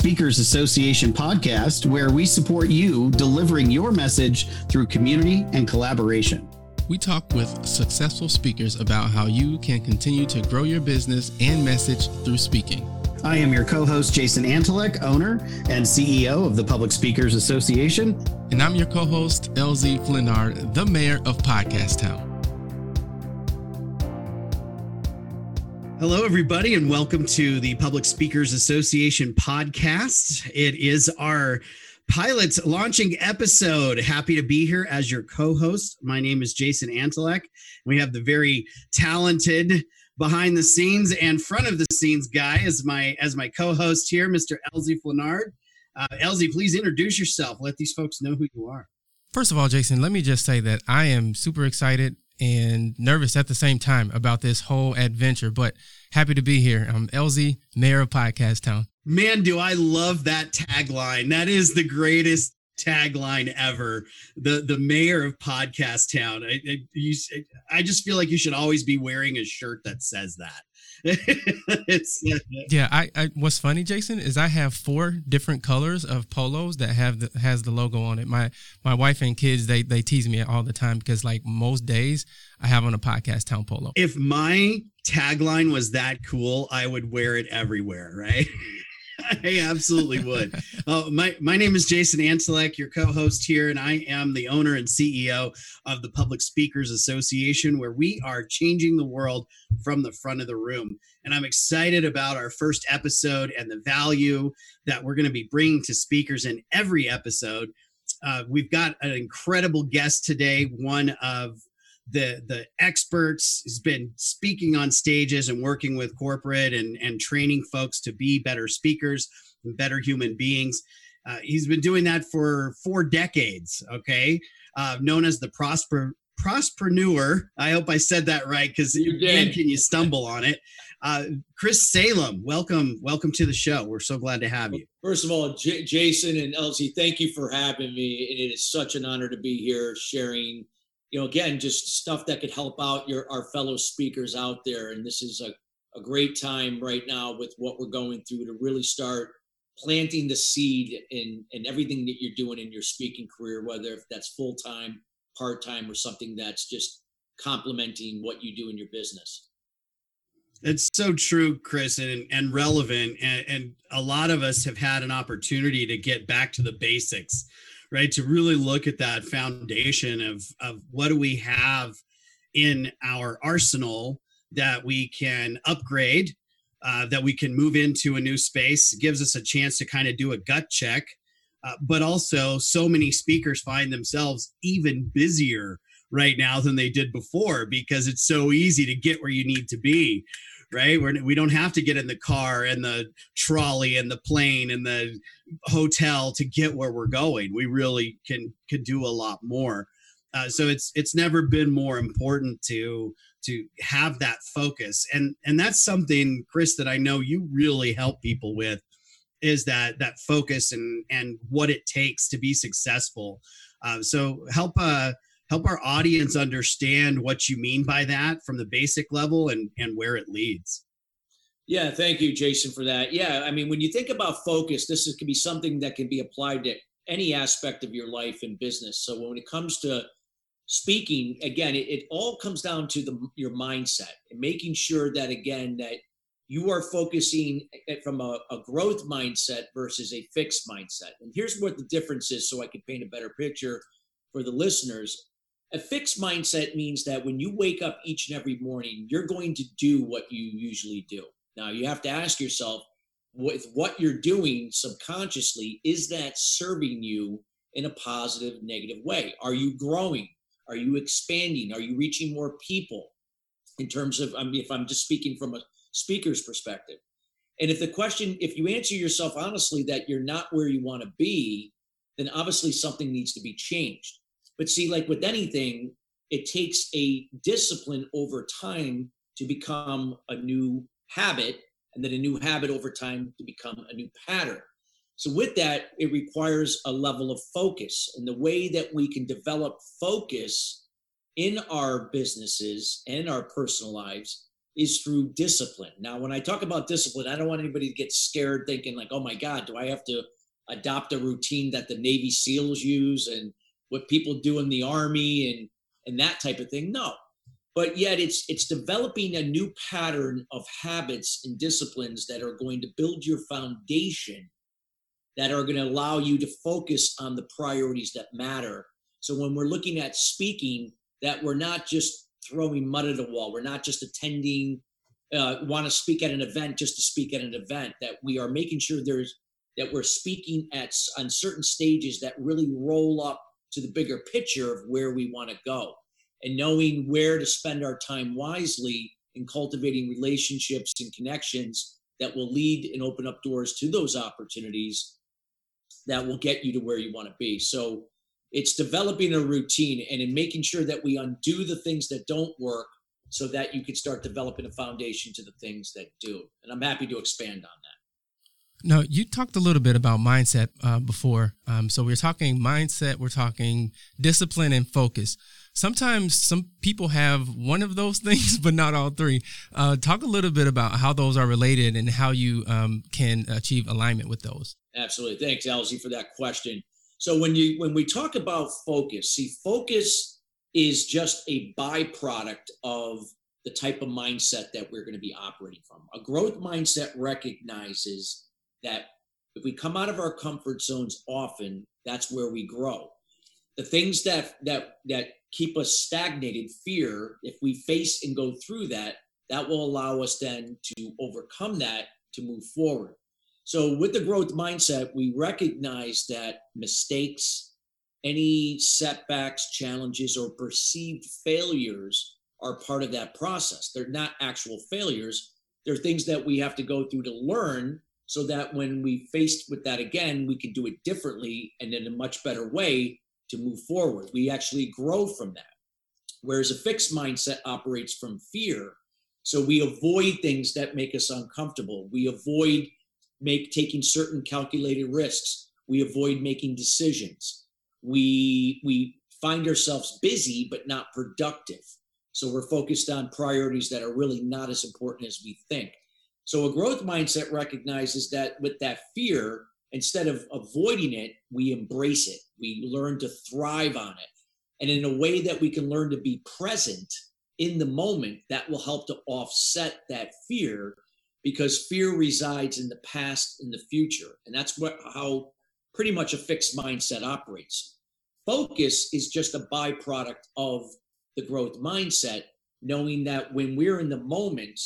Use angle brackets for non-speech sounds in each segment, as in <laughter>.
Speakers Association podcast, where we support you delivering your message through community and collaboration. We talk with successful speakers about how you can continue to grow your business and message through speaking. I am your co host, Jason Antelek, owner and CEO of the Public Speakers Association. And I'm your co host, LZ Flinard, the mayor of Podcast Town. Hello, everybody, and welcome to the Public Speakers Association podcast. It is our pilot launching episode. Happy to be here as your co host. My name is Jason Antelek. We have the very talented behind the scenes and front of the scenes guy as my as my co-host here, Mr. Elsie Flanard. Uh, Elsie, please introduce yourself. Let these folks know who you are. First of all, Jason, let me just say that I am super excited and nervous at the same time about this whole adventure, but happy to be here. I'm LZ, mayor of Podcast Town. Man, do I love that tagline. That is the greatest tagline ever. The the mayor of Podcast Town. I, I, you, I just feel like you should always be wearing a shirt that says that. <laughs> it's uh, yeah. I, I what's funny, Jason, is I have four different colors of polos that have the has the logo on it. My my wife and kids they they tease me all the time because like most days I have on a podcast town polo. If my tagline was that cool, I would wear it everywhere, right? <laughs> <laughs> I absolutely would. Uh, my my name is Jason Anselek, your co-host here, and I am the owner and CEO of the Public Speakers Association, where we are changing the world from the front of the room. And I'm excited about our first episode and the value that we're going to be bringing to speakers in every episode. Uh, we've got an incredible guest today, one of the the experts has been speaking on stages and working with corporate and and training folks to be better speakers and better human beings. Uh, he's been doing that for four decades okay? Uh, known as the prosper prospreneur i hope i said that right because when can you stumble on it. Uh, chris salem welcome welcome to the show. We're so glad to have you. First of all J- jason and elsie thank you for having me. It is such an honor to be here sharing you know, again, just stuff that could help out your our fellow speakers out there. And this is a, a great time right now with what we're going through to really start planting the seed in in everything that you're doing in your speaking career, whether if that's full time, part time, or something that's just complementing what you do in your business. It's so true, Chris, and, and relevant. And, and a lot of us have had an opportunity to get back to the basics right? To really look at that foundation of, of what do we have in our arsenal that we can upgrade, uh, that we can move into a new space, it gives us a chance to kind of do a gut check. Uh, but also, so many speakers find themselves even busier right now than they did before because it's so easy to get where you need to be right? We're, we don't have to get in the car and the trolley and the plane and the hotel to get where we're going. We really can can do a lot more. Uh, so it's it's never been more important to to have that focus and and that's something chris that i know you really help people with is that that focus and and what it takes to be successful uh, so help uh help our audience understand what you mean by that from the basic level and and where it leads. Yeah thank you jason for that. Yeah i mean when you think about focus this is, can be something that can be applied to any aspect of your life and business. So when it comes to speaking again it, it all comes down to the your mindset and making sure that again that you are focusing from a, a growth mindset versus a fixed mindset. And here's what the difference is so i can paint a better picture for the listeners a fixed mindset means that when you wake up each and every morning, you're going to do what you usually do. Now, you have to ask yourself, with what you're doing subconsciously, is that serving you in a positive, negative way? Are you growing? Are you expanding? Are you reaching more people? In terms of, I mean, if I'm just speaking from a speaker's perspective. And if the question, if you answer yourself honestly that you're not where you want to be, then obviously something needs to be changed. But see, like with anything, it takes a discipline over time to become a new habit, and then a new habit over time to become a new pattern. So, with that, it requires a level of focus. And the way that we can develop focus in our businesses and our personal lives is through discipline. Now, when I talk about discipline, I don't want anybody to get scared thinking like, "Oh my God, do I have to adopt a routine that the Navy SEALs use and what people do in the Army and and that type of thing?" No, but yet it's it's developing a new pattern of habits and disciplines that are going to build your foundation that are going to allow you to focus on the priorities that matter so when we're looking at speaking that we're not just throwing mud at a wall we're not just attending uh, want to speak at an event just to speak at an event that we are making sure there's that we're speaking at on certain stages that really roll up to the bigger picture of where we want to go and knowing where to spend our time wisely in cultivating relationships and connections that will lead and open up doors to those opportunities that will get you to where you want to be. So it's developing a routine and in making sure that we undo the things that don't work so that you can start developing a foundation to the things that do. And I'm happy to expand on Now, you talked a little bit about mindset uh, before. Um, so we're talking mindset, we're talking discipline and focus. Sometimes some people have one of those <laughs> things, but not all three. Uh, talk a little bit about how those are related and how you um, can achieve alignment with those. Absolutely. Thanks, Elsie, for that question. So when you when we talk about focus, see, focus is just a byproduct of the type of mindset that we're going to be operating from. A growth mindset recognizes that if we come out of our comfort zones often, that's where we grow. The things that that that keep us stagnated, fear, if we face and go through that, that will allow us then to overcome that to move forward. So with the growth mindset, we recognize that mistakes, any setbacks, challenges, or perceived failures are part of that process. They're not actual failures. They're things that we have to go through to learn so that when we faced with that again, we can do it differently and in a much better way to move forward. We actually grow from that. Whereas a fixed mindset operates from fear. So we avoid things that make us uncomfortable. We avoid make taking certain calculated risks. We avoid making decisions. We we find ourselves busy but not productive. So we're focused on priorities that are really not as important as we think. So a growth mindset recognizes that with that fear, instead of avoiding it, we embrace it. We learn to thrive on it. And in a way that we can learn to be present in the moment, that will help to offset that fear because fear resides in the past and the future. And that's what how pretty much a fixed mindset operates. Focus is just a byproduct of the growth mindset, knowing that when we're in the moment,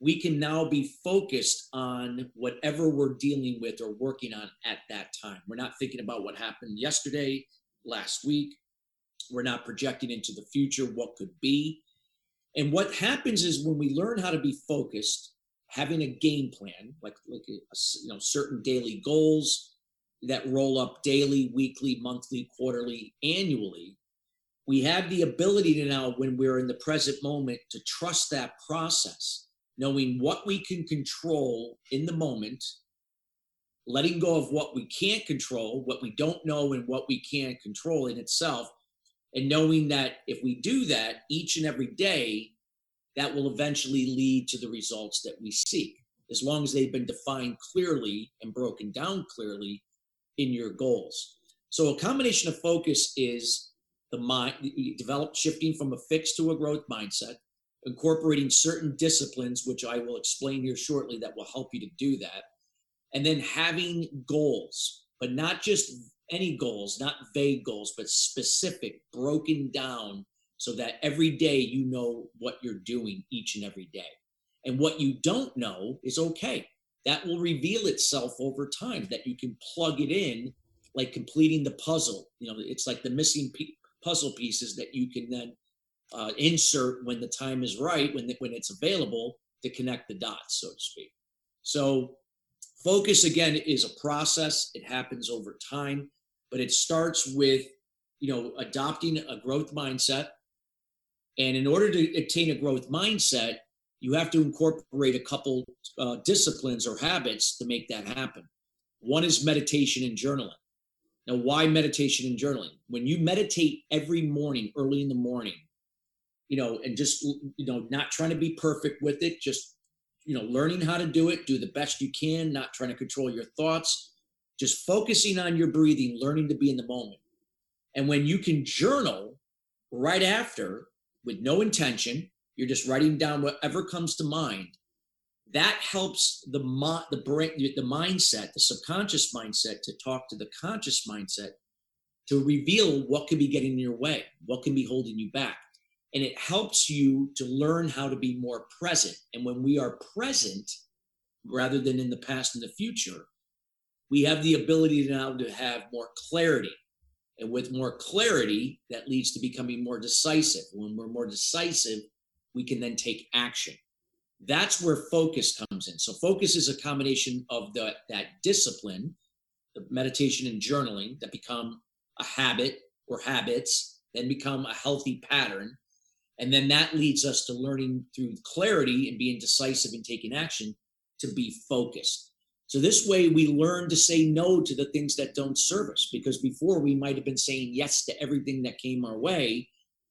we can now be focused on whatever we're dealing with or working on at that time. We're not thinking about what happened yesterday, last week. We're not projecting into the future what could be. And what happens is when we learn how to be focused, having a game plan, like like a, you know certain daily goals that roll up daily, weekly, monthly, quarterly, annually, we have the ability to now, when we're in the present moment, to trust that process knowing what we can control in the moment, letting go of what we can't control, what we don't know, and what we can't control in itself, and knowing that if we do that each and every day, that will eventually lead to the results that we seek, as long as they've been defined clearly and broken down clearly in your goals. So, a combination of focus is the mind, develop shifting from a fixed to a growth mindset incorporating certain disciplines, which I will explain here shortly, that will help you to do that. And then having goals, but not just any goals, not vague goals, but specific, broken down so that every day you know what you're doing each and every day. And what you don't know is okay. That will reveal itself over time, that you can plug it in like completing the puzzle. You know, it's like the missing puzzle pieces that you can then uh, insert when the time is right, when the, when it's available to connect the dots, so to speak. So focus again is a process. It happens over time, but it starts with you know adopting a growth mindset. And in order to attain a growth mindset, you have to incorporate a couple uh, disciplines or habits to make that happen. One is meditation and journaling. Now, why meditation and journaling? When you meditate every morning, early in the morning, you know, and just, you know, not trying to be perfect with it, just, you know, learning how to do it, do the best you can, not trying to control your thoughts, just focusing on your breathing, learning to be in the moment. And when you can journal right after with no intention, you're just writing down whatever comes to mind. That helps the the brain, the mindset, the subconscious mindset to talk to the conscious mindset to reveal what could be getting in your way, what can be holding you back. And it helps you to learn how to be more present. And when we are present, rather than in the past and the future, we have the ability now to have more clarity. And with more clarity, that leads to becoming more decisive. When we're more decisive, we can then take action. That's where focus comes in. So focus is a combination of the, that discipline, the meditation and journaling that become a habit or habits, then become a healthy pattern. And then that leads us to learning through clarity and being decisive and taking action to be focused. So this way we learn to say no to the things that don't serve us because before we might have been saying yes to everything that came our way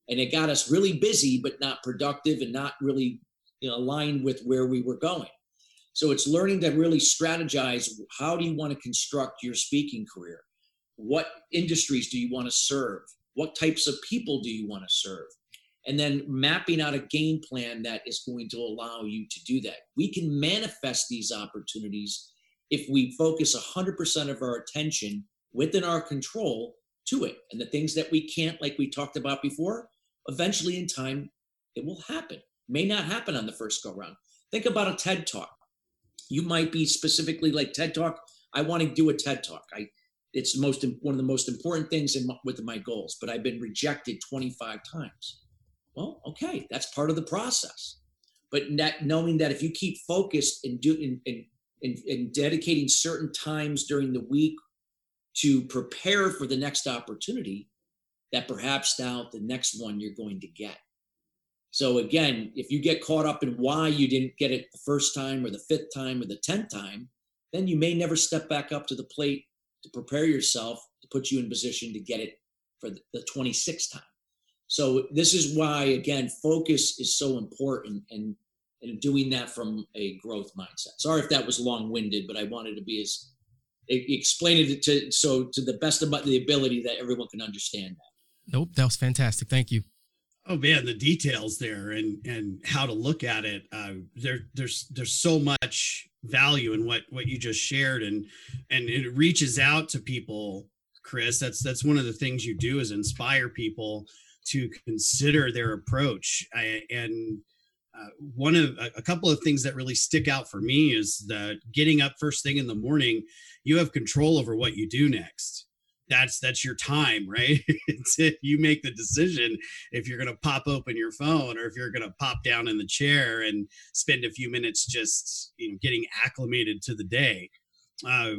and it got us really busy but not productive and not really you know, aligned with where we were going. So it's learning to really strategize how do you want to construct your speaking career? What industries do you want to serve? What types of people do you want to serve? And then mapping out a game plan that is going to allow you to do that. We can manifest these opportunities if we focus 100% of our attention within our control to it. And the things that we can't, like we talked about before, eventually in time, it will happen. May not happen on the first go round. Think about a TED talk. You might be specifically like TED talk. I want to do a TED talk. I it's most one of the most important things in my, with my goals. But I've been rejected 25 times. Well, okay, that's part of the process. But knowing that if you keep focused and do in, in, in dedicating certain times during the week to prepare for the next opportunity, that perhaps now the next one you're going to get. So again, if you get caught up in why you didn't get it the first time or the fifth time or the tenth time, then you may never step back up to the plate to prepare yourself to put you in position to get it for the 26th time. So this is why again focus is so important and and doing that from a growth mindset. Sorry if that was long-winded, but I wanted to be as explain it to so to the best of the ability that everyone can understand that. Nope, that was fantastic. Thank you. Oh man, the details there and and how to look at it. Uh, there there's there's so much value in what what you just shared, and and it reaches out to people. Chris, that's that's one of the things you do is inspire people to consider their approach. I, and uh, one of a, a couple of things that really stick out for me is that getting up first thing in the morning, you have control over what you do next. That's that's your time right? <laughs> You make the decision if you're going to pop open your phone or if you're going to pop down in the chair and spend a few minutes just you know getting acclimated to the day. Uh,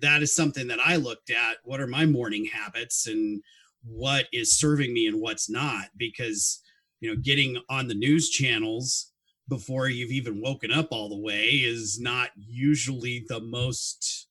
that is something that i looked at. What are my morning habits? And what is serving me and what's not because you know getting on the news channels before you've even woken up all the way is not usually the most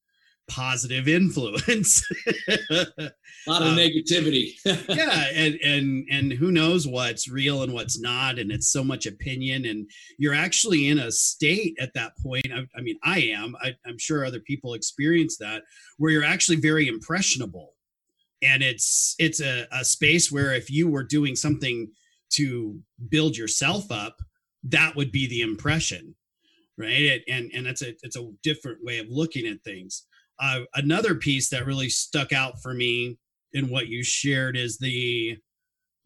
positive <laughs> influence. a lot of um, negativity. <laughs> yeah, and and and who knows what's real and what's not, and it's so much opinion, and you're actually in a state at that point. I, I mean, I am. I, I'm sure other people experience that, where you're actually very impressionable, and it's it's a, a space where if you were doing something to build yourself up, that would be the impression right and and that's a it's a different way of looking at things uh, another piece that really stuck out for me in what you shared is the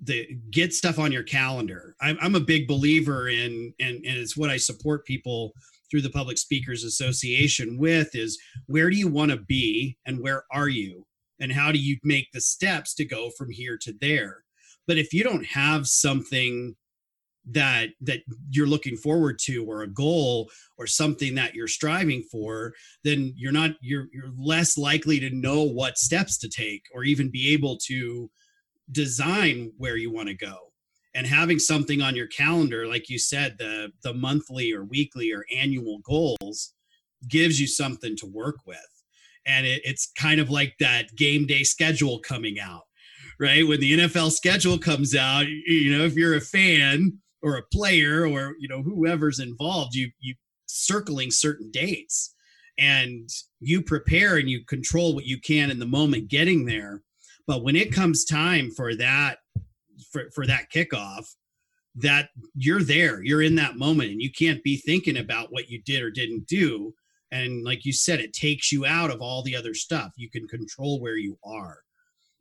the get stuff on your calendar. I'm, I'm a big believer in, and, and it's what I support people through the Public Speakers Association with is where do you want to be and where are you? And how do you make the steps to go from here to there? But if you don't have something that that you're looking forward to or a goal or something that you're striving for then you're not you're you're less likely to know what steps to take or even be able to design where you want to go and having something on your calendar like you said the the monthly or weekly or annual goals gives you something to work with and it, it's kind of like that game day schedule coming out right? When the NFL schedule comes out, you know, if you're a fan or a player or you know whoever's involved, you you circling certain dates and you prepare and you control what you can in the moment getting there. But when it comes time for that for, for that kickoff, that you're there, you're in that moment and you can't be thinking about what you did or didn't do. And like you said, it takes you out of all the other stuff. You can control where you are.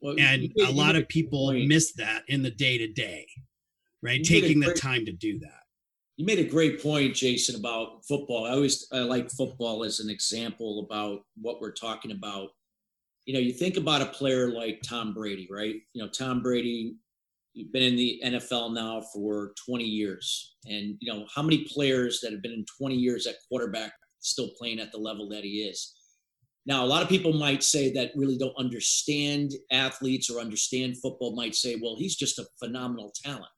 Well, and a lot of people miss that in the day to day, right? You Taking the time to do that. You made a great point, Jason, about football. I always I like football as an example about what we're talking about. You know, you think about a player like Tom Brady, right? You know, Tom Brady, you've been in the NFL now for 20 years. And, you know, how many players that have been in 20 years at quarterback still playing at the level that he is? Now, a lot of people might say that really don't understand athletes or understand football, might say, well, he's just a phenomenal talent.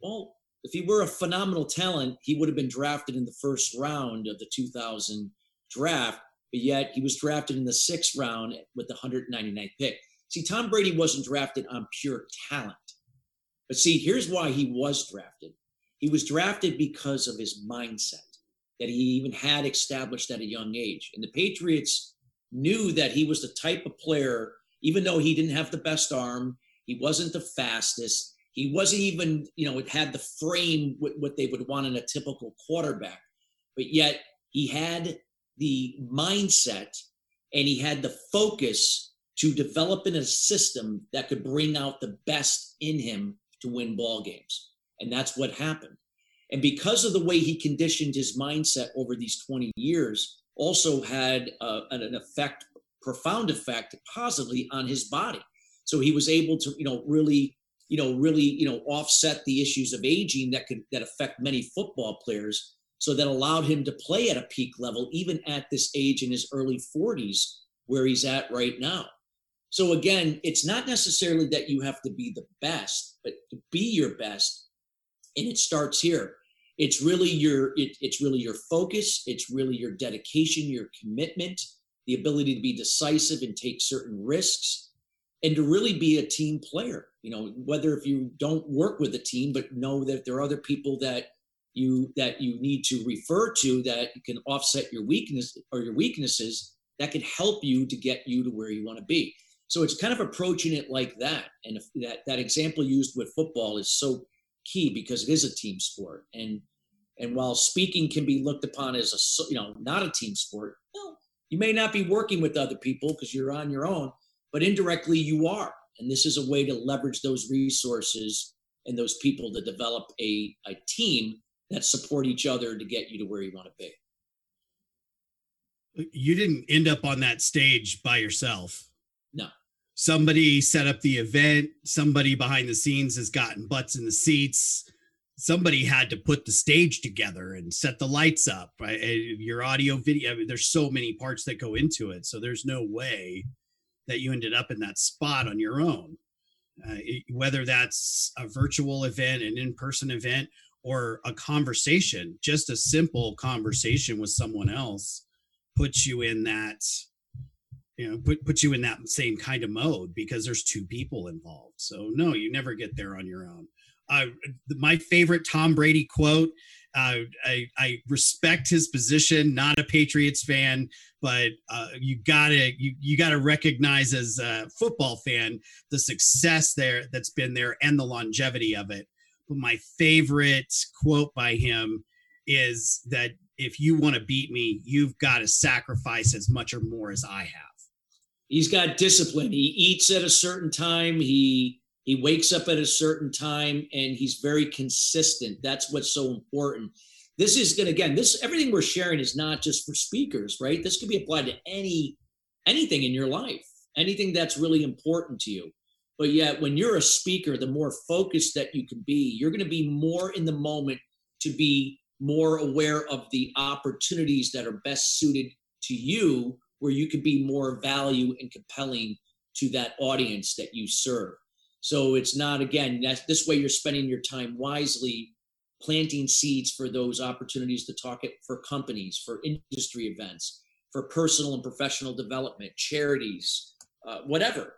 Well, if he were a phenomenal talent, he would have been drafted in the first round of the 2000 draft, but yet he was drafted in the sixth round with the 199th pick. See, Tom Brady wasn't drafted on pure talent. But see, here's why he was drafted. He was drafted because of his mindset that he even had established at a young age. And the Patriots knew that he was the type of player, even though he didn't have the best arm, he wasn't the fastest, he wasn't even, you know, it had the frame what they would want in a typical quarterback, but yet he had the mindset and he had the focus to develop in a system that could bring out the best in him to win ball games. And that's what happened. And because of the way he conditioned his mindset over these 20 years, also had uh, an effect, profound effect, positively on his body. So he was able to, you know, really you know, really, you know, offset the issues of aging that could that affect many football players. So that allowed him to play at a peak level, even at this age in his early 40s, where he's at right now. So again, it's not necessarily that you have to be the best, but to be your best, and it starts here. It's really your it, it's really your focus. It's really your dedication, your commitment, the ability to be decisive and take certain risks, and to really be a team player. You know whether if you don't work with a team but know that there are other people that you that you need to refer to that can offset your weakness or your weaknesses that can help you to get you to where you want to be. So it's kind of approaching it like that. And that that example used with football is so key because it is a team sport and and while speaking can be looked upon as a you know not a team sport well, you may not be working with other people because you're on your own but indirectly you are and this is a way to leverage those resources and those people to develop a, a team that support each other to get you to where you want to be. You didn't end up on that stage by yourself. No. Somebody set up the event, somebody behind the scenes has gotten butts in the seats. Somebody had to put the stage together and set the lights up, right? Your audio, video, I mean, there's so many parts that go into it. So there's no way that you ended up in that spot on your own. Uh, whether that's a virtual event, an in person event, or a conversation, just a simple conversation with someone else puts you in that you know put, put you in that same kind of mode because there's two people involved so no you never get there on your own uh, my favorite tom brady quote uh, I, I respect his position. Not a Patriots fan, but uh, you gotta you you gotta recognize as a football fan the success there that's been there and the longevity of it. But my favorite quote by him is that if you want to beat me, you've got to sacrifice as much or more as I have. He's got discipline. He eats at a certain time. He he wakes up at a certain time and he's very consistent. That's what's so important. This is going again, this everything we're sharing is not just for speakers, right? This could be applied to any anything in your life, anything that's really important to you. But yet, when you're a speaker, the more focused that you can be, you're going to be more in the moment to be more aware of the opportunities that are best suited to you, where you could be more value and compelling to that audience that you serve. So it's not again this way you're spending your time wisely, planting seeds for those opportunities to talk it for companies, for industry events, for personal and professional development, charities, uh, whatever.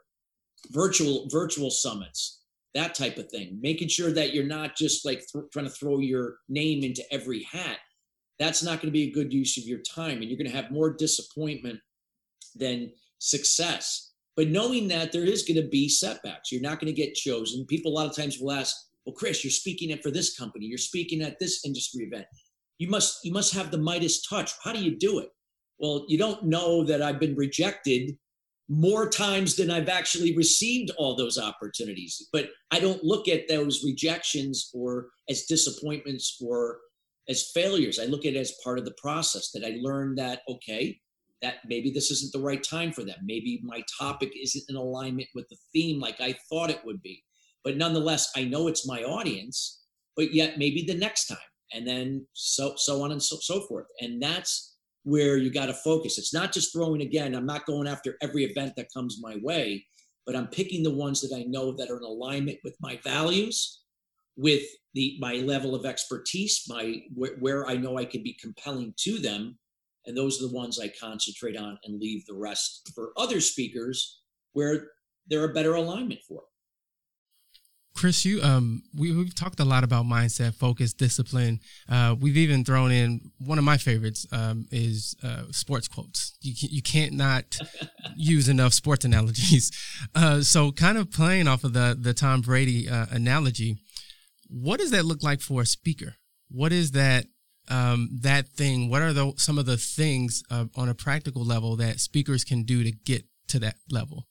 virtual virtual summits, that type of thing. Making sure that you're not just like th- trying to throw your name into every hat. That's not going to be a good use of your time, and you're going to have more disappointment than success. But knowing that there is going to be setbacks, you're not going to get chosen. People a lot of times will ask, "Well, Chris, you're speaking at for this company. You're speaking at this industry event. You must you must have the Midas touch. How do you do it?" Well, you don't know that I've been rejected more times than I've actually received all those opportunities. But I don't look at those rejections or as disappointments or as failures. I look at it as part of the process that I learned that, okay, that maybe this isn't the right time for them. Maybe my topic isn't in alignment with the theme like I thought it would be. But nonetheless, I know it's my audience, but yet maybe the next time. And then so so on and so, so forth. And that's where you got to focus. It's not just throwing again. I'm not going after every event that comes my way, but I'm picking the ones that I know that are in alignment with my values, with the my level of expertise, my where, where I know I can be compelling to them, and those are the ones I concentrate on and leave the rest for other speakers where there are better alignment for. Chris, you um, we, we've talked a lot about mindset, focus, discipline. Uh, we've even thrown in one of my favorites um, is uh, sports quotes. You you can't not <laughs> use enough sports analogies. Uh, so, kind of playing off of the the Tom Brady uh, analogy, what does that look like for a speaker? What is that um, that thing? What are the, some of the things uh, on a practical level that speakers can do to get to that level?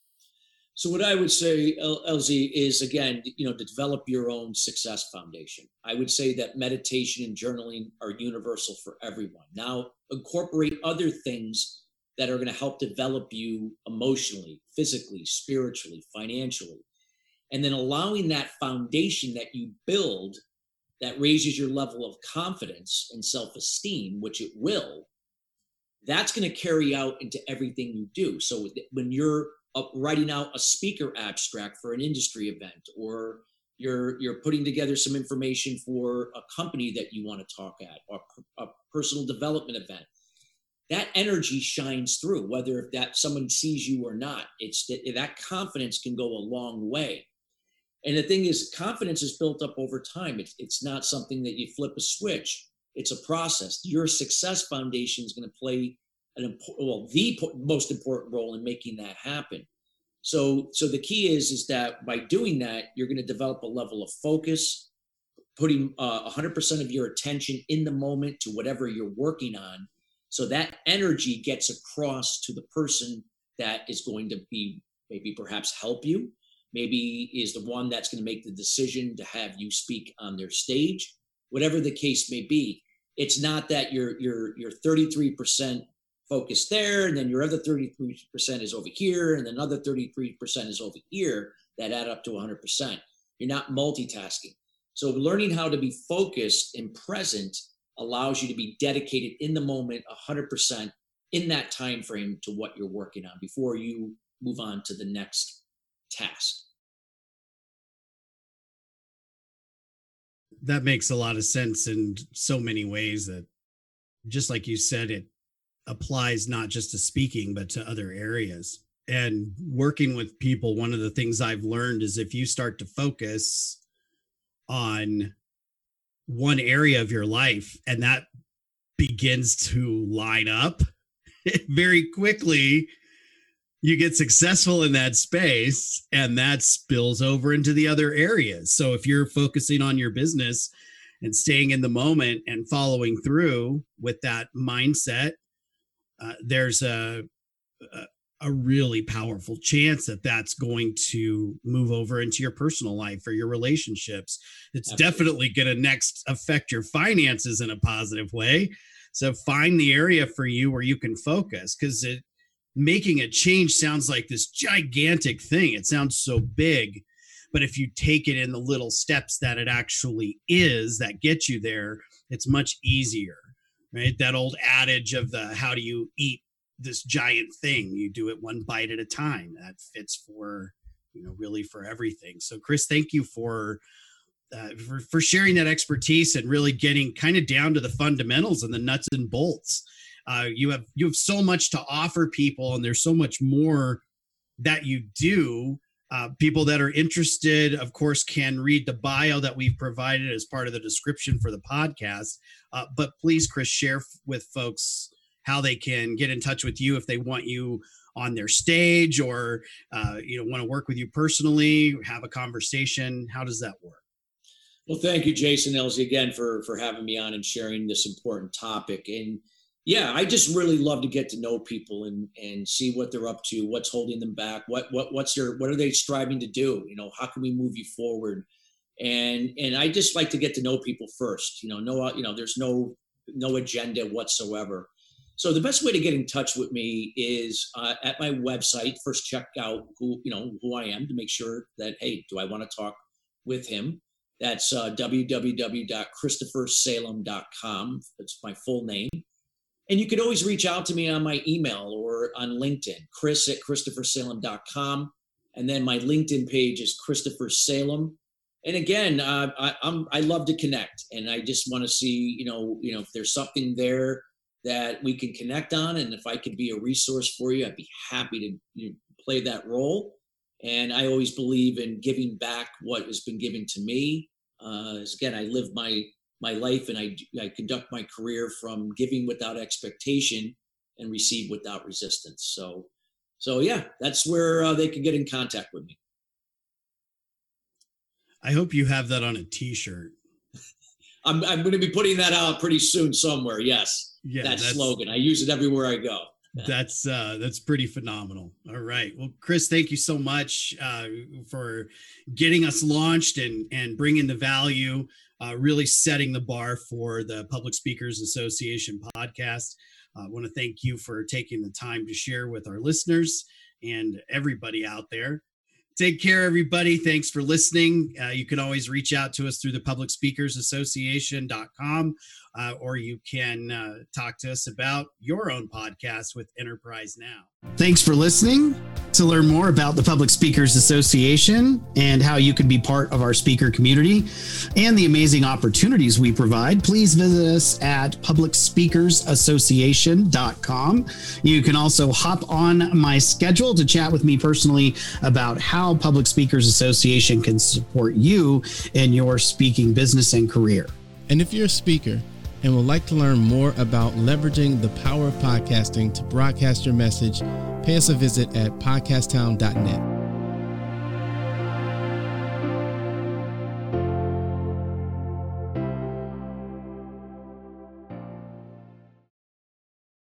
So what I would say, LZ, is again, you know, to develop your own success foundation. I would say that meditation and journaling are universal for everyone. Now, incorporate other things that are going to help develop you emotionally, physically, spiritually, financially, and then allowing that foundation that you build that raises your level of confidence and self-esteem, which it will. That's going to carry out into everything you do. So when you're writing out a speaker abstract for an industry event or you're you're putting together some information for a company that you want to talk at or a personal development event that energy shines through whether if that someone sees you or not it's that, that confidence can go a long way and the thing is confidence is built up over time it's, it's not something that you flip a switch it's a process your success foundation is going to play an important, well, the most important role in making that happen. So, so the key is is that by doing that, you're going to develop a level of focus, putting uh, 100% of your attention in the moment to whatever you're working on. So that energy gets across to the person that is going to be maybe perhaps help you, maybe is the one that's going to make the decision to have you speak on their stage, whatever the case may be. It's not that you're you're you're 33% focus there, and then your other 33% is over here, and another 33% is over here that add up to 100%. You're not multitasking. So learning how to be focused and present allows you to be dedicated in the moment 100% in that time frame to what you're working on before you move on to the next task. That makes a lot of sense in so many ways that just like you said it applies not just to speaking but to other areas and working with people one of the things i've learned is if you start to focus on one area of your life and that begins to line up <laughs> very quickly you get successful in that space and that spills over into the other areas so if you're focusing on your business and staying in the moment and following through with that mindset uh, there's a, a, a really powerful chance that that's going to move over into your personal life or your relationships. It's Absolutely. definitely going to next affect your finances in a positive way. So find the area for you where you can focus because it making a change sounds like this gigantic thing. It sounds so big. But if you take it in the little steps that it actually is that get you there, it's much easier right? That old adage of the how do you eat this giant thing? You do it one bite at a time. That fits for you know really for everything. So Chris, thank you for uh, for, for sharing that expertise and really getting kind of down to the fundamentals and the nuts and bolts. Uh, you have you have so much to offer people, and there's so much more that you do Uh, people that are interested, of course, can read the bio that we've provided as part of the description for the podcast. Uh, but please, Chris, share with folks how they can get in touch with you if they want you on their stage or uh, you know want to work with you personally, have a conversation. How does that work? Well, thank you, Jason Elsie, again for for having me on and sharing this important topic. And yeah, I just really love to get to know people and and see what they're up to, what's holding them back, what what what's their what are they striving to do? You know, how can we move you forward? And and I just like to get to know people first. You know, no you know, there's no no agenda whatsoever. So the best way to get in touch with me is uh, at my website. First, check out who you know who I am to make sure that hey, do I want to talk with him? That's uh, www.christophersalem.com. That's my full name. And you could always reach out to me on my email or on LinkedIn, chris at christophersalem.com. And then my LinkedIn page is Christopher Salem. And again, uh, I, I'm I love to connect, and I just want to see, you know, you know, if there's something there that we can connect on, and if I could be a resource for you, I'd be happy to you know, play that role. And I always believe in giving back what has been given to me. Uh, again, I live my my life and I, I conduct my career from giving without expectation and receive without resistance. So, so yeah, that's where uh, they can get in contact with me. I hope you have that on a t-shirt. <laughs> I'm, I'm going to be putting that out pretty soon somewhere. Yes. Yeah. That slogan. I use it everywhere I go. <laughs> that's uh that's pretty phenomenal all right well chris thank you so much uh for getting us launched and and bringing the value uh, really setting the bar for the Public Speakers Association podcast. I want to thank you for taking the time to share with our listeners and everybody out there. Take care, everybody. Thanks for listening. Uh, you can always reach out to us through the Public Speakers Association.com uh, or you can uh, talk to us about your own podcast with Enterprise Now. Thanks for listening. To learn more about the Public Speakers Association and how you can be part of our speaker community and the amazing opportunities we provide, please visit us at publicspeakersassociation.com. You can also hop on my schedule to chat with me personally about how Public Speakers Association can support you in your speaking business and career. And if you're a speaker, and would like to learn more about leveraging the power of podcasting to broadcast your message, pay us a visit at podcasttown.net.